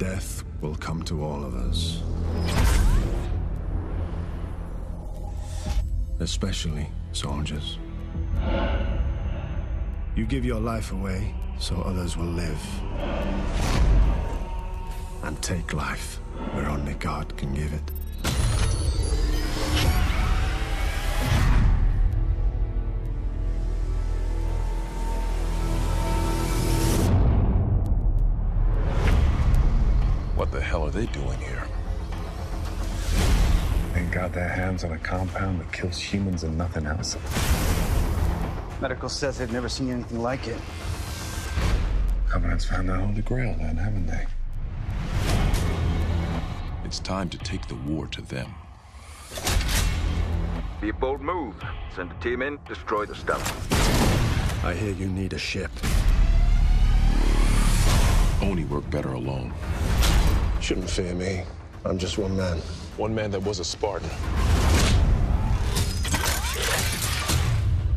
Death will come to all of us. Especially soldiers. You give your life away so others will live. And take life where only God can give it. They doing here? They got their hands on a compound that kills humans and nothing else. Medical says they've never seen anything like it. Covenant's found the Holy Grail then, haven't they? It's time to take the war to them. Be a bold move. Send a team in, destroy the stuff. I hear you need a ship. Only work better alone. Shouldn't fear me. I'm just one man. One man that was a Spartan.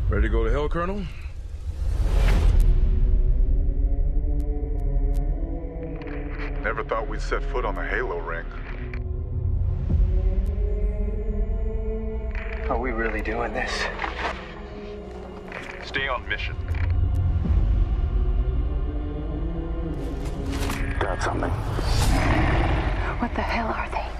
Ready to go to hell, Colonel? Never thought we'd set foot on the Halo ring. Are we really doing this? Stay on mission. Got something. What the hell are they?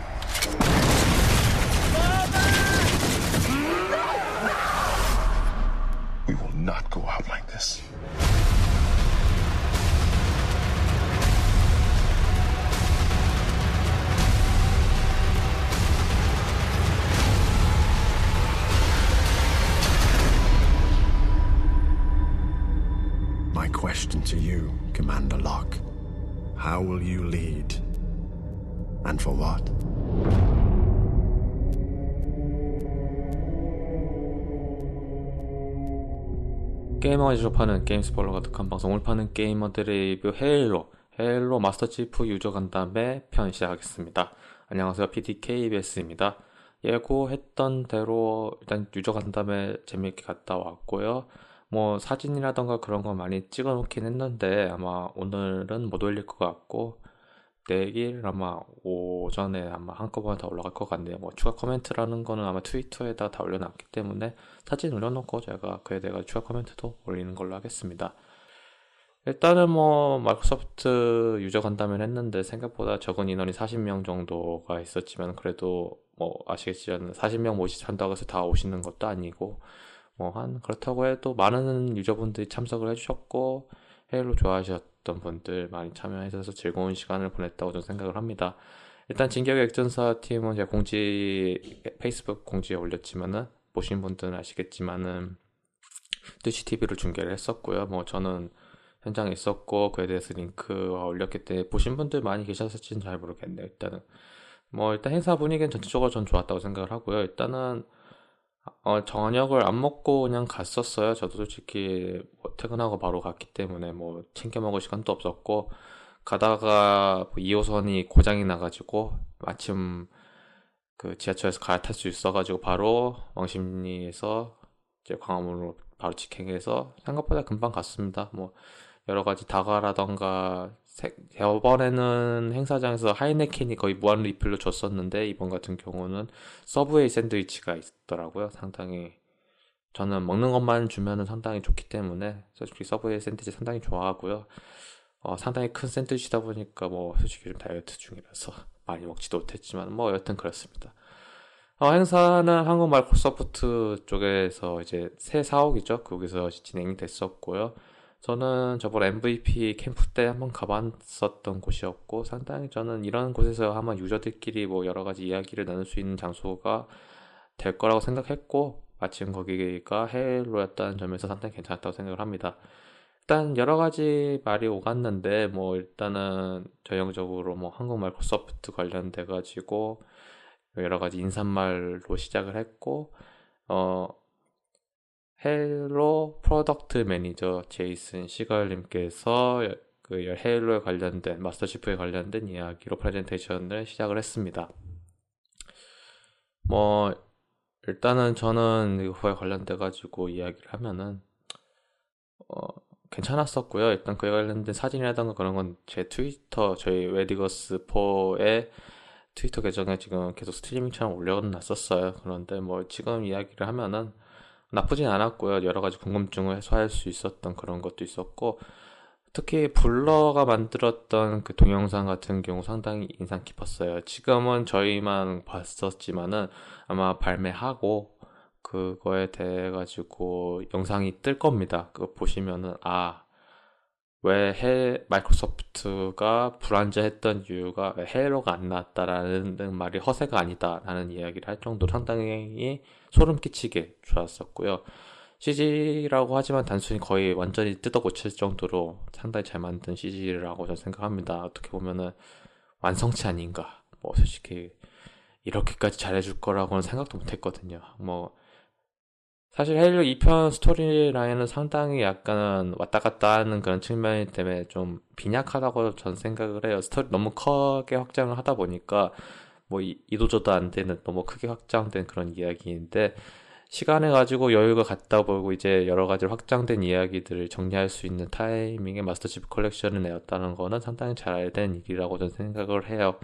게이머가 접하는 게임 스포일러 가득한 방송을 파는 게이머들의 리뷰 헤일로 헤일로 마스터 치프 유저 간담회 편 시작하겠습니다. 안녕하세요 PDKBS입니다. 예고했던 대로 일단 유저 간담회 재밌게 갔다 왔고요. 뭐 사진이라던가 그런 거 많이 찍어 놓긴 했는데 아마 오늘은 못 올릴 것 같고 내일 아마 오전에 아마 한꺼번에 다 올라갈 것 같네요. 뭐 추가 코멘트라는 거는 아마 트위터에다 다 올려놨기 때문에 사진 올려놓고 제가 그에 대해 추가 코멘트도 올리는 걸로 하겠습니다. 일단은 뭐 마이크로소프트 유저 간담회를 했는데 생각보다 적은 인원이 40명 정도가 있었지만 그래도 뭐 아시겠지만 40명 모시한다고 해서 다 오시는 것도 아니고 뭐 한 그렇다고 해도 많은 유저분들이 참석을 해주셨고 헤일로 좋아하셨던 분들 많이 참여해주셔서 즐거운 시간을 보냈다고 저는 생각을 합니다. 일단 진격의 액전사 팀은 제가 공지 페이스북 공지에 올렸지만은 보신 분들은 아시겠지만은 뜨시 TV로 중계를 했었고요. 뭐 저는 현장에 있었고 그에 대해서 링크가 올렸기 때문에 보신 분들 많이 계셨을지는 잘 모르겠네요. 일단은 뭐 일단 행사 분위기는 전체적으로 전 좋았다고 생각을 하고요. 일단은 어, 저녁을 안 먹고 그냥 갔었어요. 저도 솔직히 뭐 퇴근하고 바로 갔기 때문에 뭐 챙겨 먹을 시간도 없었고 가다가 뭐 2호선이 고장이 나가지고 마침 그 지하철에서 갈아탈 수 있어가지고 바로 왕십리에서 이제 광화문으로 바로 직행해서 생각보다 금방 갔습니다. 뭐 여러 가지 다과라던가 저번에는 행사장에서 Heineken이 거의 무한 리필로 줬었는데 이번 같은 경우는 Subway 샌드위치가 있더라고요. 상당히 저는 먹는 것만 주면은 상당히 좋기 때문에 솔직히 Subway 샌드위치 상당히 좋아하고요. 어, 상당히 큰 샌드위치다 보니까 뭐 솔직히 좀 다이어트 중이라서 많이 먹지도 못했지만 뭐 여튼 그렇습니다. 어, 행사는 한국 마이크로소프트 쪽에서 이제 새 사옥이죠. 거기서 진행이 됐었고요. 저는 저번 MVP 캠프 때 한번 가봤었던 곳이었고 상당히 저는 이런 곳에서 아마 유저들끼리 뭐 여러 가지 이야기를 나눌 수 있는 장소가 될 거라고 생각했고 마침 거기가 헤일로였다는 점에서 상당히 괜찮았다고 생각을 합니다. 일단 여러 가지 말이 오갔는데 뭐 일단은 전형적으로 뭐 한국 마이크로소프트 관련돼 가지고 여러 가지 인사말로 시작을 했고 어 Halo product 매니저 제이슨 시걸님께서 그 Halo에 관련된 Master Chief에 관련된 이야기로 프레젠테이션을 시작을 했습니다. 뭐 일단은 저는 이거에 관련돼 가지고 이야기를 하면은 어 괜찮았었고요. 일단 그에 관련된 사진이라던가 그런 건 제 트위터 저희 웨디거스 4의 트위터 계정에 지금 계속 스트리밍처럼 올려놨었어요. 그런데 뭐 지금 이야기를 하면은 나쁘진 않았고요. 여러 가지 궁금증을 해소할 수 있었던 그런 것도 있었고 특히 블러가 만들었던 그 동영상 같은 경우 상당히 인상 깊었어요. 지금은 저희만 봤었지만은 아마 발매하고 그거에 대해 가지고 영상이 뜰 겁니다. 그거 보시면은 아 왜 해 마이크로소프트가 불안정했던 이유가 왜 헤일로가 안 나왔다라는 말이 허세가 아니다라는 이야기를 할 정도로 상당히 소름 끼치게 좋았었고요. CG라고 하지만 단순히 거의 완전히 뜯어 고칠 정도로 상당히 잘 만든 CG라고 저는 생각합니다. 어떻게 보면은 완성체 아닌가. 뭐 솔직히 이렇게까지 잘해줄 거라고는 생각도 못했거든요. 뭐 사실 Halo 2편 스토리 라인은 상당히 약간 왔다 갔다 하는 그런 측면이 때문에 좀 빈약하다고 전 생각을 해요. 스토리 너무 크게 확장을 하다 보니까 뭐 이도저도 안 되는 너무 크게 확장된 그런 이야기인데 시간을 가지고 여유가 갖다 보고 이제 여러 가지 확장된 이야기들을 정리할 수 있는 타이밍에 마스터 칩 컬렉션을 내었다는 거는 상당히 잘 된 일이라고 저는 생각을 해요.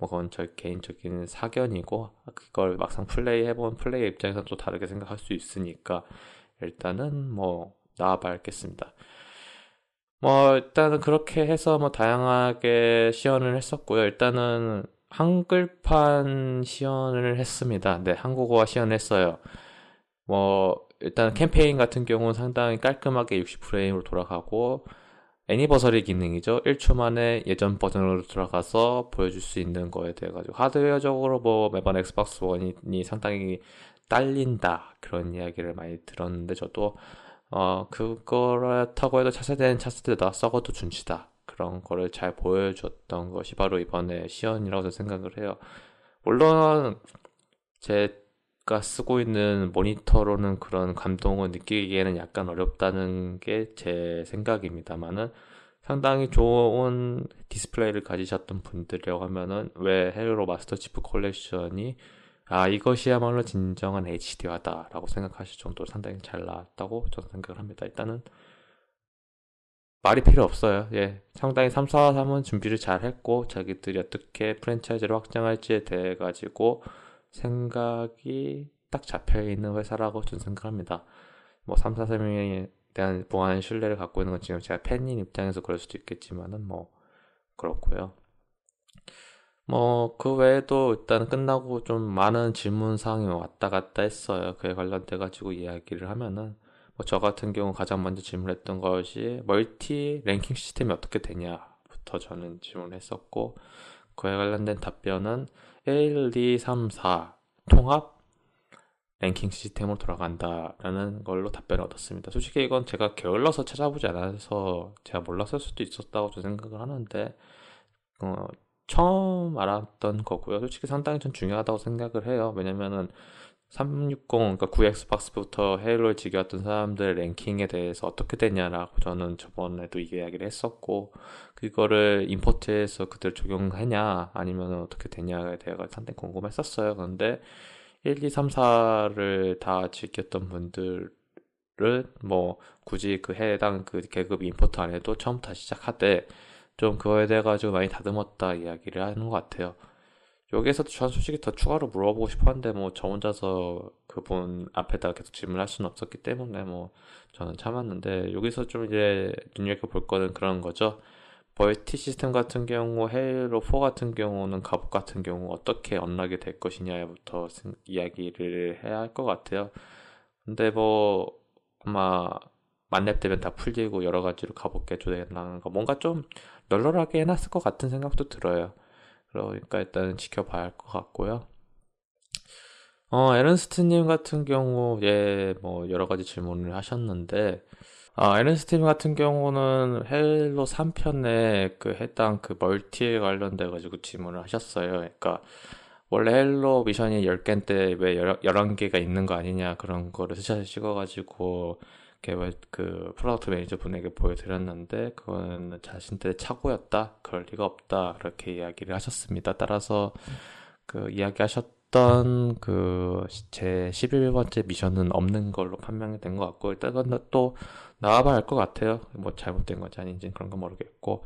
뭐 그건 저 개인적인 사견이고 그걸 막상 플레이 해본 플레이 입장에서 또 다르게 생각할 수 있으니까 일단은 뭐 나와봐야겠습니다. 뭐 일단은 그렇게 해서 뭐 다양하게 시연을 했었고요. 일단은 한글판 시연을 했습니다. 네, 한국어화 시연했어요. 뭐 일단 캠페인 같은 경우는 상당히 깔끔하게 60프레임으로 돌아가고 Anniversary 기능이죠. 1초 만에 예전 버전으로 들어가서 보여줄 수 있는 거에 대해 가지고 하드웨어적으로 뭐 매번 Xbox One이 상당히 딸린다 그런 이야기를 많이 들었는데 저도 어 그거를 타고 해도 차세대는 차세대다 썩어도 준치다 그런 거를 잘 보여줬던 것이 바로 이번에 시연이라고 생각을 해요. 물론 제 가 쓰고 있는 모니터로는 그런 감동을 느끼기에는 약간 어렵다는 게 제 생각입니다만은 상당히 좋은 디스플레이를 가지셨던 분들이라고 하면은 왜 Halo Master Chief Collection이 아 이것이야말로 진정한 HD화다라고 생각하실 정도로 상당히 잘 나왔다고 저는 생각을 합니다. 일단은 말이 필요 없어요. 예. 상당히 3, 4, 3은 준비를 잘 했고, 자기들이 어떻게 프랜차이즈를 확장할지에 대해 가지고 생각이 딱 잡혀 있는 회사라고 저는 생각합니다. 뭐 3, 4, 3에 대한 보안 신뢰를 갖고 있는 건 지금 제가 팬인 입장에서 그럴 수도 있겠지만은 뭐, 그렇고요. 뭐, 그 외에도 일단 끝나고 좀 많은 질문 사항이 왔다 갔다 했어요. 그에 관련돼 가지고 이야기를 하면은, 뭐 저 같은 경우 가장 먼저 질문했던 것이 멀티 랭킹 시스템이 어떻게 되냐부터 저는 질문했었고 그에 관련된 답변은 1, 2, 3, 4 통합 랭킹 시스템으로 돌아간다라는 걸로 답변을 얻었습니다. 솔직히 이건 제가 게을러서 찾아보지 않아서 제가 몰랐을 수도 있었다고 저 생각을 하는데 어, 처음 알았던 거고요. 솔직히 상당히 좀 중요하다고 생각을 해요. 왜냐면은 360, 그러니까 9엑스박스부터 헤일로를 즐겨왔던 사람들 랭킹에 대해서 어떻게 되냐라고 저는 저번에도 이야기를 했었고, 그거를 임포트해서 그대로 적용하냐, 아니면 어떻게 되냐에 대해서 상당히 궁금했었어요. 그런데 1, 2, 3, 4를 다 즐겼던 분들은 뭐 굳이 그 해당 그 계급 임포트 안 해도 처음부터 시작하되 좀 그거에 대해 가지고 많이 다듬었다 이야기를 하는 것 같아요. 여기에서도 전 솔직히 더 추가로 물어보고 싶었는데 뭐 저 혼자서 그분 앞에다 계속 질문할 수는 없었기 때문에 뭐 저는 참았는데 여기서 좀 이제 눈여겨볼 거는 그런 거죠. 멀티 시스템 같은 경우 헤일로 4 같은 경우는 갑옷 같은 경우 어떻게 언락이 될 것이냐부터 이야기를 해야 할 것 같아요. 근데 뭐 아마 만렙 되면 다 풀리고 여러 가지로 갑옷 개조된다는 거 뭔가 좀 널널하게 해놨을 것 같은 생각도 들어요. 그러니까 일단은 지켜봐야 할 것 같고요. 어, 에른스트님 같은 경우, 예, 뭐, 여러 가지 질문을 하셨는데, 아, 에른스트님 같은 경우는 Halo 3편에 그 해당 그 멀티에 관련돼 가지고 질문을 하셨어요. 그러니까, 원래 Halo 미션이 10개인데 왜 11개가 있는 거 아니냐, 그런 거를 스샷을 찍어 가지고, 그 product 매니저 분에게 보여드렸는데 그건 자신들의 착오였다 그럴 리가 없다 그렇게 이야기를 하셨습니다 따라서 그 이야기하셨 했던 그제 11번째 미션은 없는 걸로 판명이 된 것 같고 일단은 또 나와봐야 할것 같아요. 뭐 잘못된 건지 아닌지 그런 건 모르겠고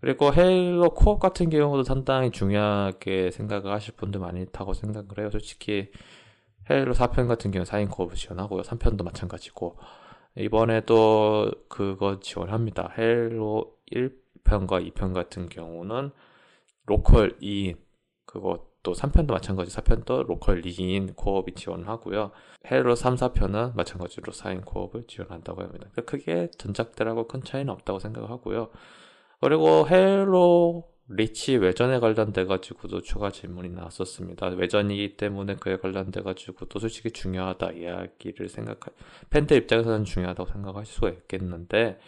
그리고 헤일로 코업 같은 경우도 상당히 중요하게 생각을 하실 분들 많이 있다고 생각을 해요. 솔직히 헤일로 4편 같은 경우는 4인 코업을 지원하고요. 3편도 마찬가지고 이번에도 그거 지원합니다. 헤일로 1편과 2편 같은 경우는 local 2인 그것 도 3편도 마찬가지 4편도 local 2인 co-op이 지원하고요. Halo 3, 4편은 마찬가지로 4인 co-op을 지원한다고 합니다. 크게 전작들하고 큰 차이는 없다고 생각하고요. 그리고 Halo Reach 외전에 관련돼 가지고도 추가 질문이 나왔었습니다. 외전이기 때문에 그에 관련돼 가지고도 솔직히 중요하다 이야기를 생각할 팬들 입장에서는 중요하다고 생각하실 수가 있겠는데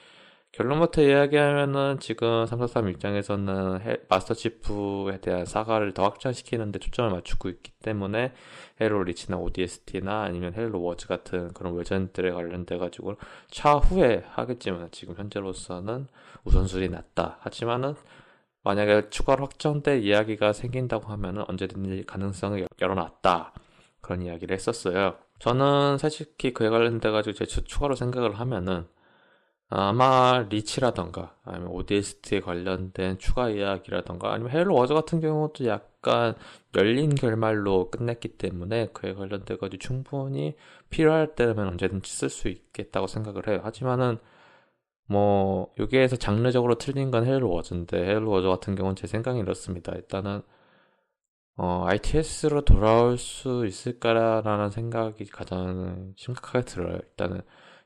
결론부터 이야기하면은 지금 343 입장에서는 해, Master Chief에 대한 saga를 더 확장시키는데 초점을 맞추고 있기 때문에 Halo Reach나 ODST나 아니면 Halo Wars 같은 그런 외전들에 관련돼 가지고 차후에 하겠지만 지금 현재로서는 우선순위 낮다. 하지만은 만약에 추가로 확정될 이야기가 생긴다고 하면은 언제든지 가능성을 열어놨다. 그런 이야기를 했었어요. 저는 솔직히 그에 관련돼 가지고 제 추가로 생각을 하면은 아마 Reach라던가 아니면 ODST에 관련된 추가 이야기라던가 아니면 Halo Wars 같은 경우도 약간 열린 결말로 끝냈기 때문에 그에 관련돼 가지고 충분히 필요할 때면 언제든지 쓸 수 있겠다고 생각을 해요. 하지만은 뭐 여기에서 장르적으로 틀린 건 Halo Wars인데 Halo Wars 같은 경우는 제 생각이 이렇습니다. 일단은 어, RTS로 돌아올 수 있을까라는 생각이 가장 심각하게 들어요. 일단은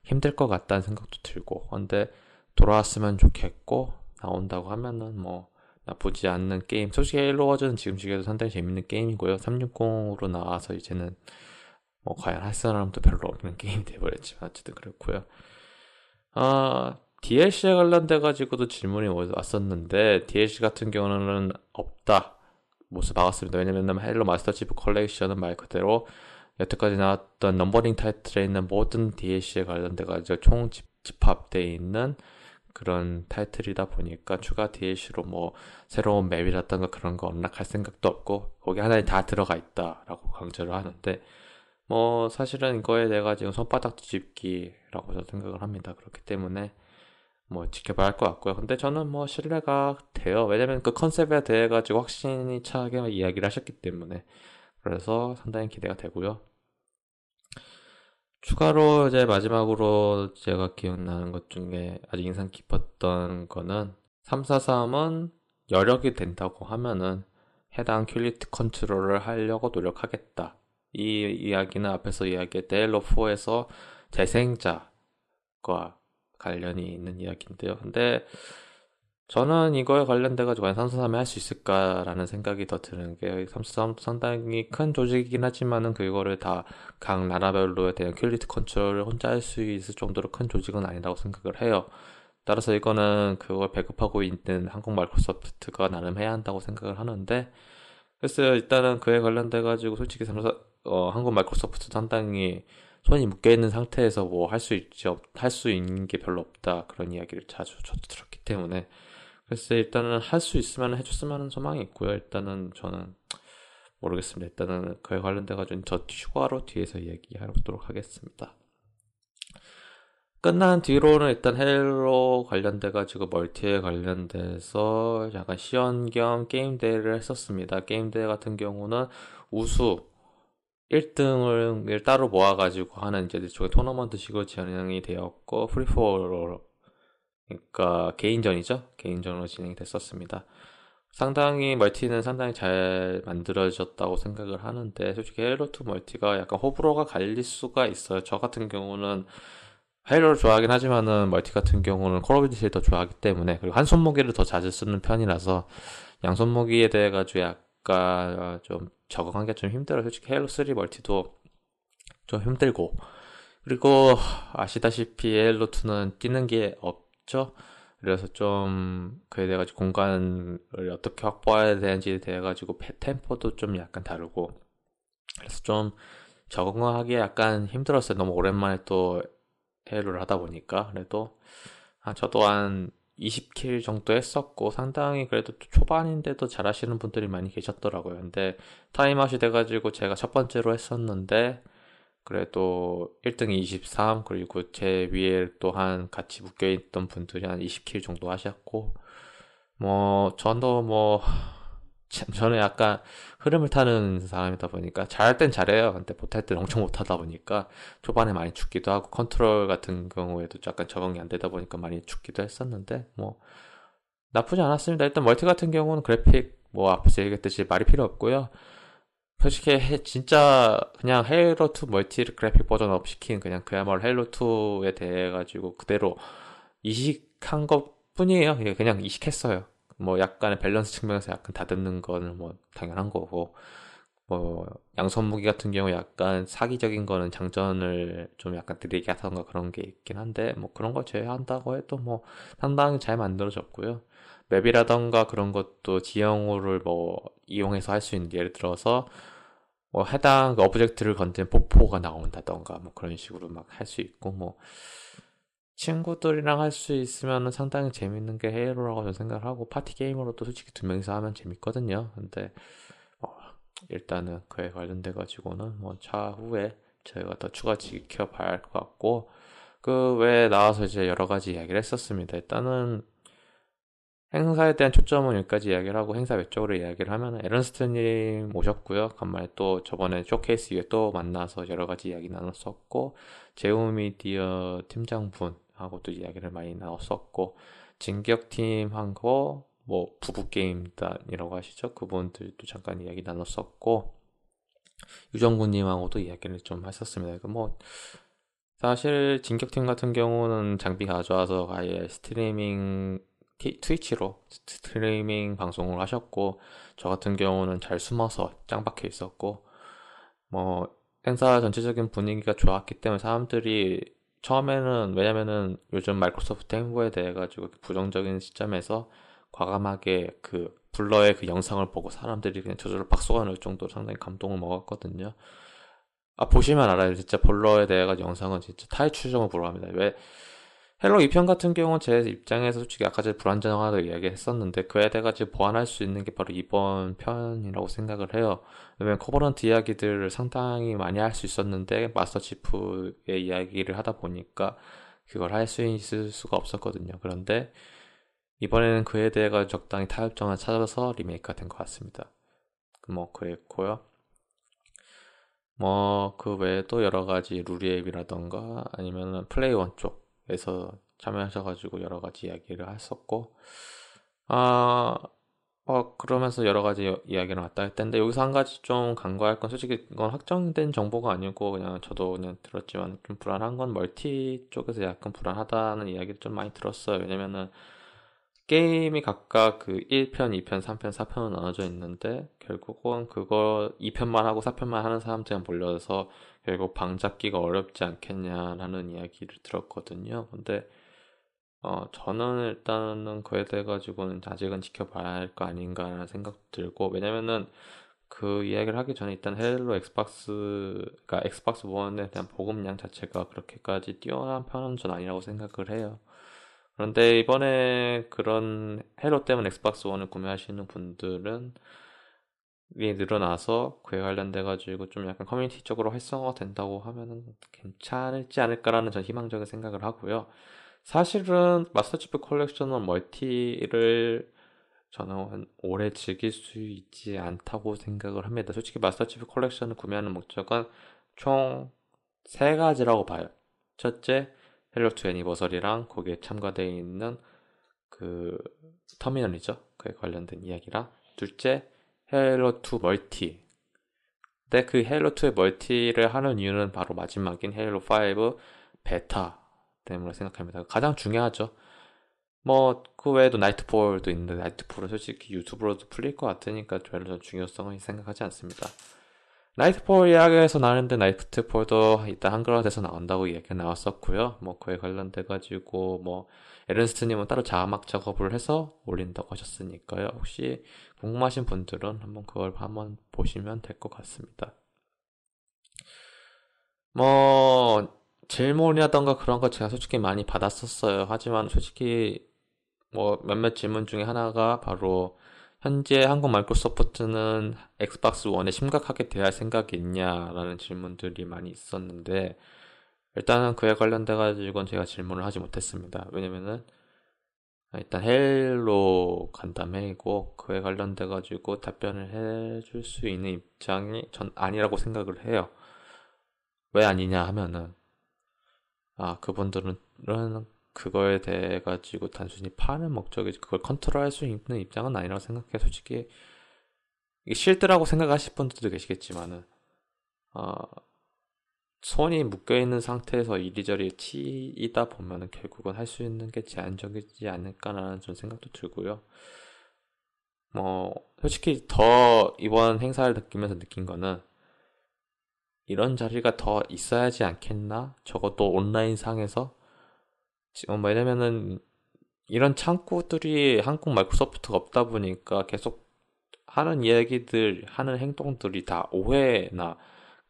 힘들 것 같다는 생각도 들고, 근데 돌아왔으면 좋겠고 나온다고 하면은 뭐 나쁘지 않는 게임. 솔직히 Halo Wars는 지금 시기에도 상당히 재밌는 게임이고요. 360으로 나와서 이제는 뭐 과연 할 사람도 별로 없는 게임이 돼버렸지만 어쨌든 그렇고요. 아 DLC에 관련돼 가지고도 질문이 왔었는데 DLC 같은 경우는 없다. 못을 박았습니다. 왜냐면 Halo Master Chief Collection은 말 그대로 여태까지 나왔던 넘버링 타이틀에 있는 모든 DLC에 관련돼 가지고 총 집합되어 있는 그런 타이틀이다 보니까 추가 DLC로 뭐 새로운 맵이라던가 그런 거 언락할 생각도 없고 거기 하나에 다 들어가 있다라고 강조를 하는데 뭐 사실은 이거에 대해 가지고 손바닥 뒤집기라고 저는 생각을 합니다. 그렇기 때문에 뭐 지켜봐야 할 것 같고요. 근데 저는 뭐 신뢰가 돼요. 왜냐면 그 컨셉에 대해 가지고 확신이 차게 이야기를 하셨기 때문에 그래서 상당히 기대가 되고요. 추가로 이제 마지막으로 제가 기억나는 것 중에 아주 인상 깊었던 거는 343은 여력이 된다고 하면은 해당 quality control을 하려고 노력하겠다. 이 이야기는 앞에서 이야기했던 Halo 4에서 재생자과 관련이 있는 이야기인데요. 근데 저는 이거에 관련돼 가지고 과연 343이 할수 있을까라는 생각이 더 드는 게 343도 상당히 큰 조직이긴 하지만은 그거를 다 각 나라별로에 대한 quality control을 혼자 할 수 있을 정도로 큰 조직은 아니라고 생각을 해요. 따라서 이거는 그걸 배급하고 있는 한국 마이크로소프트가 나름 해야 한다고 생각을 하는데 글쎄요 일단은 그에 관련돼 가지고 솔직히 343, 어, 한국 마이크로소프트 상당히 손이 묶여 있는 상태에서 뭐 할 수 있지 할 수 있는 게 별로 없다 그런 이야기를 자주 저도 들었기 때문에 글쎄 일단은 할 수 있으면 해줬으면 하는 소망이 있고요. 일단은 저는 모르겠습니다. 일단은 그에 관련돼 가지고 저 추가로 뒤에서 얘기하도록 하겠습니다. 끝난 뒤로는 일단 헤일로 관련돼 가지고 멀티에 관련돼서 약간 시연 겸 게임 대회를 했었습니다. 게임 대회 같은 경우는 우수 1등을 따로 모아가지고 하는 이제 일종의 토너먼트식으로 진행이 되었고 free for all로 그러니까 개인전이죠. 개인전으로 진행이 됐었습니다. 상당히 멀티는 상당히 잘 만들어졌다고 생각을 하는데 솔직히 헤일로2 멀티가 약간 호불호가 갈릴 수가 있어요. 저 같은 경우는 헤일로를 좋아하긴 하지만은 멀티 같은 경우는 콜 오브 듀티를 더 좋아하기 때문에 그리고 한 손 무기를 더 자주 쓰는 편이라서 양손 무기에 대해 가지고 약간 좀 적응하기가 좀 힘들어요. 솔직히 헤일로 3 멀티도 좀 힘들고 그리고 아시다시피 헤일로2는 뛰는 게 없 죠. 그래서 좀 그에 대해 가지고 공간을 어떻게 확보해야 되는지에 대해 가지고 템포도 좀 약간 다르고 그래서 좀 적응하기 약간 힘들었어요. 너무 오랜만에 또 헤일로를 하다 보니까 그래도 아, 저도 한 20 kill 정도 했었고 상당히 그래도 초반인데도 잘하시는 분들이 많이 계셨더라고요. 근데 타임아웃이 돼가지고 제가 첫 번째로 했었는데 그래도 1등이 23 그리고 제 위에 또한 같이 묶여 있던 분들이 한 20 kill 정도 하셨고 뭐 저도 뭐 저는 약간 흐름을 타는 사람이다 보니까 잘할 땐 잘해요. 근데 못할 땐 엄청 못하다 보니까 초반에 많이 죽기도 하고 컨트롤 같은 경우에도 약간 적응이 안 되다 보니까 많이 죽기도 했었는데 뭐 나쁘지 않았습니다. 일단 멀티 같은 경우는 그래픽 뭐 앞에서 얘기했듯이 말이 필요 없고요. 솔직히 진짜 그냥 헤일로 2 멀티 그래픽 version up 시킨 그냥 그야말로 헤일로 2에 대해 가지고 그대로 이식한 것 뿐이에요. 그냥 이식했어요. 뭐 약간의 밸런스 측면에서 약간 다듬는 거는 뭐 당연한 거고 뭐 양손 무기 같은 경우 약간 사기적인 거는 장전을 좀 약간 느리게 하던가 그런 게 있긴 한데 뭐 그런 걸 제외한다고 해도 뭐 상당히 잘 만들어졌고요. 맵이라던가 그런 것도 지형물을 뭐 이용해서 할 수 있는 예를 들어서 뭐 해당 그 object를 건드리면 폭포가 나온다던가 뭐 그런 식으로 막 할 수 있고 뭐 친구들이랑 할 수 있으면 상당히 재밌는 게 헤일로라고 저는 생각을 하고 파티 게임으로도 솔직히 두 명이서 하면 재밌거든요. 근데 어, 일단은 그에 관련돼 가지고는 뭐 차후에 저희가 더 추가 지켜봐야 할 것 같고 그 외에 나와서 이제 여러 가지 이야기를 했었습니다. 일단은 행사에 대한 초점은 여기까지 이야기를 하고 행사 외적으로 이야기를 하면 에른스트님 오셨고요. 간만에 또 저번에 쇼케이스 이후에 또 만나서 여러 가지 이야기 나눴었고 제우미디어 팀장분 하고도 이야기를 많이 나눴었고 진격팀하고 뭐 부부 게임단이라고 하시죠 그분들도 잠깐 이야기 나눴었고 유정구님하고도 이야기를 좀 했었습니다. 뭐 사실 진격팀 같은 경우는 장비 가져와서 아예 스트리밍 티, 트위치로 스트리밍 방송을 하셨고 저 같은 경우는 잘 숨어서 짱박혀 있었고 뭐 행사 전체적인 분위기가 좋았기 때문에 사람들이 처음에는 왜냐면은 요즘 마이크로소프트 행보에 대해 가지고 부정적인 시점에서 과감하게 그 블러의 그 영상을 보고 사람들이 그냥 저절로 박수가 날 정도로 상당히 감동을 먹었거든요. 아 보시면 알아요. 진짜 블러에 대해 가지고 영상은 진짜 추종을 불허합니다. 왜 헤일로 2편 같은 경우는 제 입장에서 솔직히 아까 전에 불완전하다고 이야기했었는데 그에 대해 가지고 보완할 수 있는 게 바로 이번 편이라고 생각을 해요. 왜냐면 코버런트 이야기들을 상당히 많이 할 수 있었는데 마스터 치프의 이야기를 하다 보니까 그걸 할 수 있을 수가 없었거든요. 그런데 이번에는 그에 대해 가 적당히 타협점을 찾아서 리메이크가 된 것 같습니다. 뭐 그랬고요. 뭐 그 외에도 여러 가지 루리앱이라던가 아니면 플레이 원 쪽 에서 참여하셔가지고 여러 가지 이야기를 했었고, 아, 어, 그러면서 여러 가지 이야기를 왔다 했는데, 여기서 한 가지 좀 간과할 건, 솔직히 이건 확정된 정보가 아니고, 그냥 저도 그냥 들었지만, 좀 불안한 건 멀티 쪽에서 약간 불안하다는 이야기를 좀 많이 들었어요. 왜냐면은, 게임이 각각 그 1편, 2편, 3편, 4편으로 나눠져 있는데, 결국은 그거 2편만 하고 4편만 하는 사람들이 몰려서 결국 방 잡기가 어렵지 않겠냐라는 이야기를 들었거든요. 근데 어, 저는 일단은 그에 대해 가지고는 아직은 지켜봐야 할 거 아닌가라는 생각도 들고 왜냐면은 그 이야기를 하기 전에 일단 헤일로 엑스박스 그러니까 엑스박스 원에 대한 보급량 자체가 그렇게까지 뛰어난 편은 전 아니라고 생각을 해요. 그런데 이번에 그런 헤일로 때문에 엑스박스 원을 구매하시는 분들은 이 늘어나서 그에 관련돼 가지고 좀 약간 커뮤니티 쪽으로 활성화가 된다고 하면은 괜찮을지 않을까라는 전 희망적인 생각을 하고요. 사실은 마스터치프 컬렉션은 멀티를 저는 오래 즐길 수 있지 않다고 생각을 합니다. 솔직히 마스터치프 컬렉션을 구매하는 목적은 총 세 가지라고 봐요. 첫째, 헤일로 투 애니버서리랑 거기에 추가되어 있는 그 터미널이죠. 그에 관련된 이야기랑 둘째, 헤일로 2 멀티. 근데 그 헤일로 2의 멀티를 하는 이유는 바로 마지막인 헤일로 5 베타 때문에 생각합니다. 가장 중요하죠. 뭐, 그 외에도 나이트폴도 있는데, 나이트폴은 솔직히 유튜브로도 풀릴 것 같으니까 별로 중요성은 생각하지 않습니다. 나이트폴 이야기에서 나왔는데, 나이트폴도 일단 한글화돼서 나온다고 이야기가 나왔었고요. 뭐, 그에 관련돼 가지고, 뭐, 에른스트님은 따로 자막 작업을 해서 올린다고 하셨으니까요. 혹시 궁금하신 분들은 한번 그걸 한번 보시면 될 것 같습니다. 뭐 질문이라던가 그런 거 제가 솔직히 많이 받았었어요. 하지만 솔직히 뭐 몇몇 질문 중에 하나가 바로 현재 한국 마이크로소프트는 엑스박스 원에 심각하게 대할 생각이 있냐라는 질문들이 많이 있었는데 일단은 그에 관련돼 가지고는 제가 질문을 하지 못했습니다. 왜냐면은 일단 헤일로 간담회이고 그에 관련돼 가지고 답변을 해줄 수 있는 입장이 전 아니라고 생각을 해요. 왜 아니냐 하면은 아 그분들은 그거에 대해 가지고 단순히 파는 목적이지 그걸 컨트롤할 수 있는 입장은 아니라고 생각해 솔직히 이게 실드라고 생각하실 분들도 계시겠지만은 어, 손이 묶여 있는 상태에서 이리저리 치이다 보면은 결국은 할 수 있는 게 제한적이지 않을까라는 좀 생각도 들고요. 뭐 솔직히 더 이번 행사를 느끼면서 느낀 거는 이런 자리가 더 있어야지 않겠나? 적어도 온라인 상에서 지금 뭐 왜냐면은 이런 창구들이 한국 마이크로소프트가 없다 보니까 계속 하는 이야기들, 하는 행동들이 다 오해나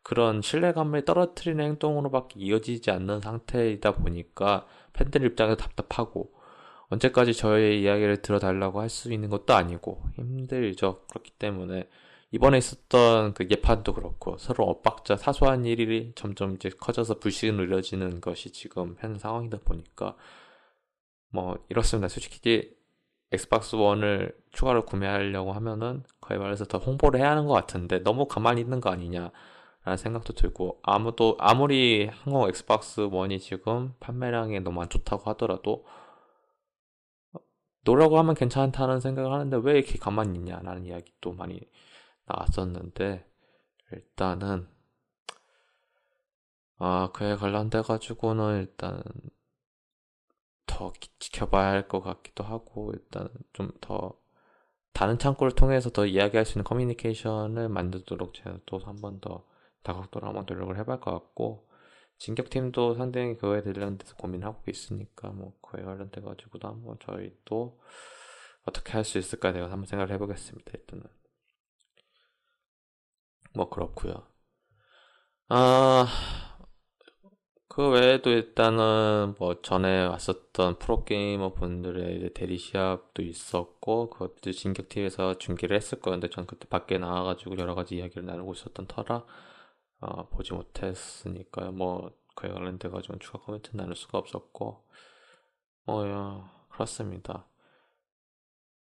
그런 신뢰감을 떨어뜨리는 행동으로밖에 이어지지 않는 상태이다 보니까 팬들 입장에서 답답하고 언제까지 저의 이야기를 들어달라고 할 수 있는 것도 아니고 힘들죠. 그렇기 때문에 이번에 있었던 그 예판도 그렇고 서로 엇박자 사소한 일이 점점 이제 커져서 불신을 이뤄지는 것이 지금 현 상황이다 보니까 뭐 이렇습니다. 솔직히 엑스박스 1을 추가로 구매하려고 하면은 거의 말해서 더 홍보를 해야 하는 것 같은데 너무 가만히 있는 거 아니냐 라는 생각도 들고 아무도 아무리 한국 엑스박스 1이 지금 판매량이 너무 안 좋다고 하더라도 노라고 하면 괜찮다는 생각을 하는데 왜 이렇게 가만히 있냐라는 이야기도 많이 나왔었는데 일단은 아 그에 관련돼 가지고는 일단 더 지켜봐야 할 것 같기도 하고 일단 좀 더 다른 창구를 통해서 더 이야기할 수 있는 커뮤니케이션을 만들도록 제가 또 한 번 더 다각도로 한번 노력을 해볼 것 같고 진격팀도 상당히 그거에 관련돼서 고민하고 있으니까 뭐 그에 관련돼 가지고도 한번 저희 또 어떻게 할 수 있을까 내가 한번 생각을 해보겠습니다 일단은 뭐 그렇고요. 아, 그 외에도 일단은 뭐 전에 왔었던 프로게이머 분들의 대리 시합도 있었고 그것도 진격TV에서 중계를 했을 거였는데 전 그때 밖에 나와가지고 여러 가지 이야기를 나누고 있었던 터라 어, 보지 못했으니까요. 뭐 그에 관련돼가지고 추가 코멘트 나눌 수가 없었고 뭐 그렇습니다.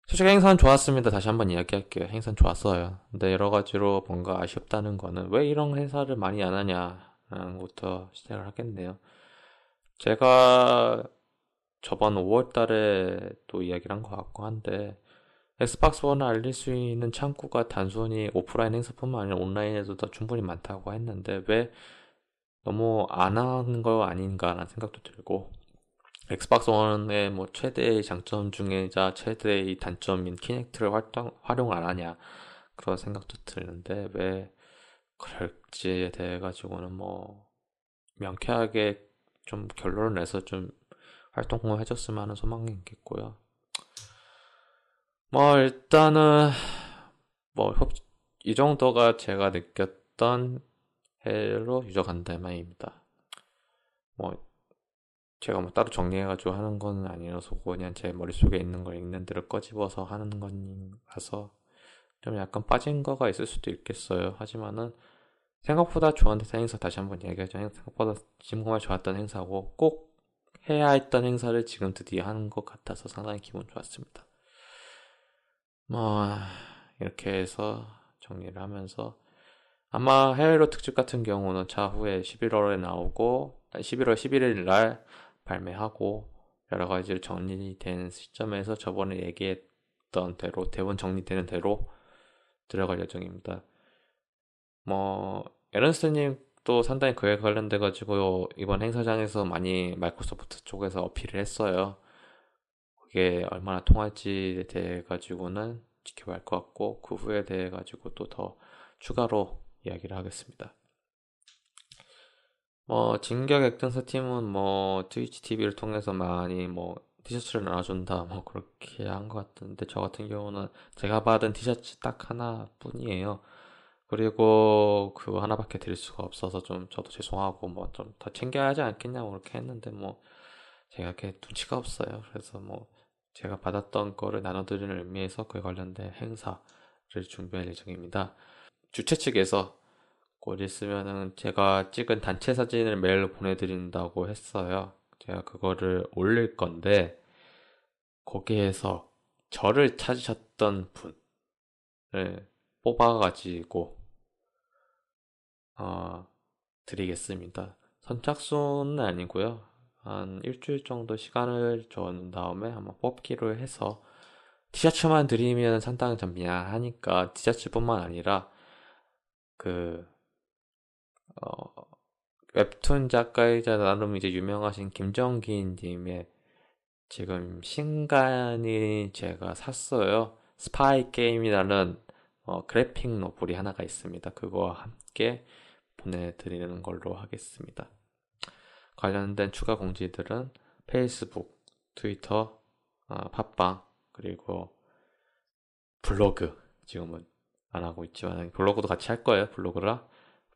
솔직히 행사는 좋았습니다. 다시 한번 이야기할게요. 행사는 좋았어요. 근데 여러 가지로 뭔가 아쉽다는 거는 왜 이런 행사를 많이 안 하냐라는 것부터 시작을 하겠네요. 제가 저번 5월 달에 또 이야기를 한 것 같고 한데 엑스박스 원을 알릴 수 있는 창구가 단순히 오프라인 행사뿐만 아니라 온라인에도 더 충분히 많다고 했는데 왜 너무 안 하는 거 아닌가라는 생각도 들고 엑스박스 원의 뭐 최대의 장점 중에자 최대의 단점인 키넥트를 활동, 활용 안 하냐 그런 생각도 드는데 왜 그럴지에 대해 가지고는 뭐 명쾌하게 좀 결론을 내서 좀 활동을 해줬으면 하는 소망이 있겠고요. 뭐 일단은 뭐 이 정도가 제가 느꼈던 헤일로 유저 간담회입니다. 뭐 제가 뭐 따로 정리해가지고 하는 건 아니라서 그냥 제 머릿속에 있는 걸 읽는 대로 꺼집어서 하는 거라서 좀 약간 빠진 거가 있을 수도 있겠어요. 하지만은 생각보다 좋았던 행사 다시 한번 이야기하죠. 생각보다 정말 좋았던 행사고 꼭 해야 했던 행사를 지금 드디어 하는 것 같아서 상당히 기분 좋았습니다. 뭐 이렇게 해서 정리를 하면서 아마 해외로 특집 같은 경우는 차후에 11월에 나오고 11월 11일 날 발매하고 여러 가지로 정리된 시점에서 저번에 얘기했던 대로 대본 정리되는 대로 들어갈 예정입니다. 뭐 에런스님 또 상당히 그에 관련돼 가지고 이번 행사장에서 많이 마이크로소프트 쪽에서 어필을 했어요. 그게 얼마나 통할지에 대해 가지고는 지켜봐야 할 것 같고 그 후에 대해 가지고 또 더 추가로 이야기를 하겠습니다. 뭐 진격 액전사 팀은 뭐 트위치 TV를 통해서 많이 뭐 티셔츠를 나눠준다 뭐 그렇게 한 것 같은데 저 같은 경우는 제가 받은 티셔츠 딱 하나뿐이에요. 그리고 그거 하나밖에 드릴 수가 없어서 좀 저도 죄송하고 뭐 좀 더 챙겨야 하지 않겠냐고 그렇게 했는데 뭐 제가 이렇게 눈치가 없어요. 그래서 뭐 제가 받았던 거를 나눠드리는 의미에서 그에 관련된 행사를 준비할 예정입니다. 주최 측에서 곧 있으면은 제가 찍은 단체 사진을 메일로 보내드린다고 했어요. 제가 그거를 올릴 건데 거기에서 저를 찾으셨던 분을 뽑아가지고 어, 드리겠습니다. 선착순은 아니고요. 한 일주일 정도 시간을 준 다음에 한번 뽑기로 해서 티셔츠만 드리면 상당히 좀 미안하니까 티셔츠뿐만 아니라 그 어, 웹툰 작가이자 나름 이제 유명하신 김정기 님의 지금 신간이 제가 샀어요. 스파이 게임이라는 어, 그래픽 노블이 하나가 있습니다. 그거와 함께 보내드리는 걸로 하겠습니다. 관련된 추가 공지들은 페이스북, 트위터, 어, 팟빵, 그리고 블로그 지금은 안 하고 있지만 블로그도 같이 할 거예요. 블로그랑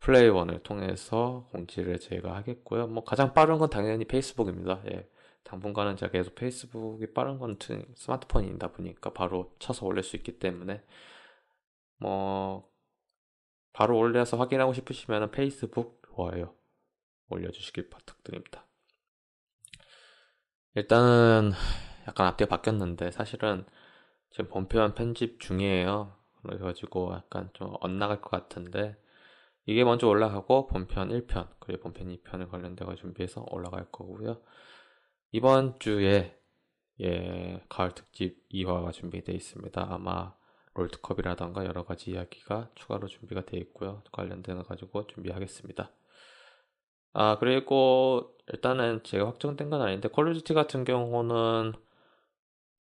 플레이원을 통해서 공지를 저희가 하겠고요. 뭐 가장 빠른 건 당연히 페이스북입니다. 예. 당분간은 제가 계속 페이스북이 빠른 건 스마트폰이다 보니까 바로 쳐서 올릴 수 있기 때문에 뭐 바로 올려서 확인하고 싶으시면 페이스북 좋아요 올려주시길 부탁드립니다. 일단은 약간 앞뒤가 바뀌었는데 사실은 지금 본편 편집 중이에요. 그래가지고 약간 좀 엇나갈 것 같은데 이게 먼저 올라가고 본편 1편 그리고 본편 2편을 관련돼서 준비해서 올라갈 거고요. 이번 주에 예 가을 특집 2화가 준비되어 있습니다. 아마 롤드컵이라던가 여러 가지 이야기가 추가로 준비가 되어 있고요. 관련된 가지고 준비하겠습니다. 아 그리고 일단은 제가 확정된 건 아닌데 콜루지티 같은 경우는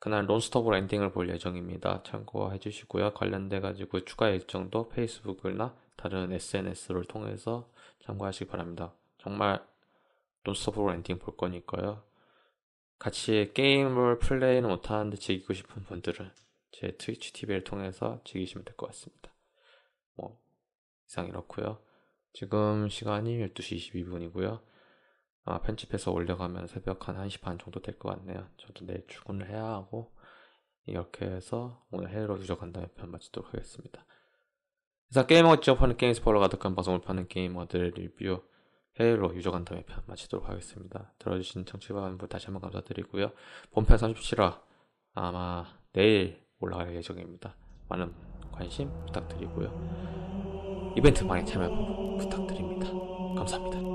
그날 논스톱으로 엔딩을 볼 예정입니다. 참고해 주시고요. 관련돼 가지고 추가 일정도 페이스북이나 다른 SNS를 통해서 참고하시기 바랍니다. 정말 논스톱으로 엔딩 볼 거니까요. 같이 게임을 플레이는 못하는데 즐기고 싶은 분들은 제 트위치 TV를 통해서 즐기시면 될 것 같습니다. 뭐 이상 이렇고요. 지금 시간이 12시 22분이고요. 아, 편집해서 올려가면 새벽 한 1시 반 정도 될 것 같네요. 저도 내일 출근을 해야 하고 이렇게 해서 오늘 헤일로 유저 간담회 편 마치도록 하겠습니다. 그래서 게이머가 직접 하는 게임 스포러 가득한 방송을 파는 게이머들 리뷰 해외로 유적한 다음에 편 마치도록 하겠습니다. 들어주신 청취자분들 다시 한번 감사드리고요. 본편 37화 아마 내일 올라갈 예정입니다. 많은 관심 부탁드리고요. 이벤트 많이 참여 부탁드립니다. 감사합니다.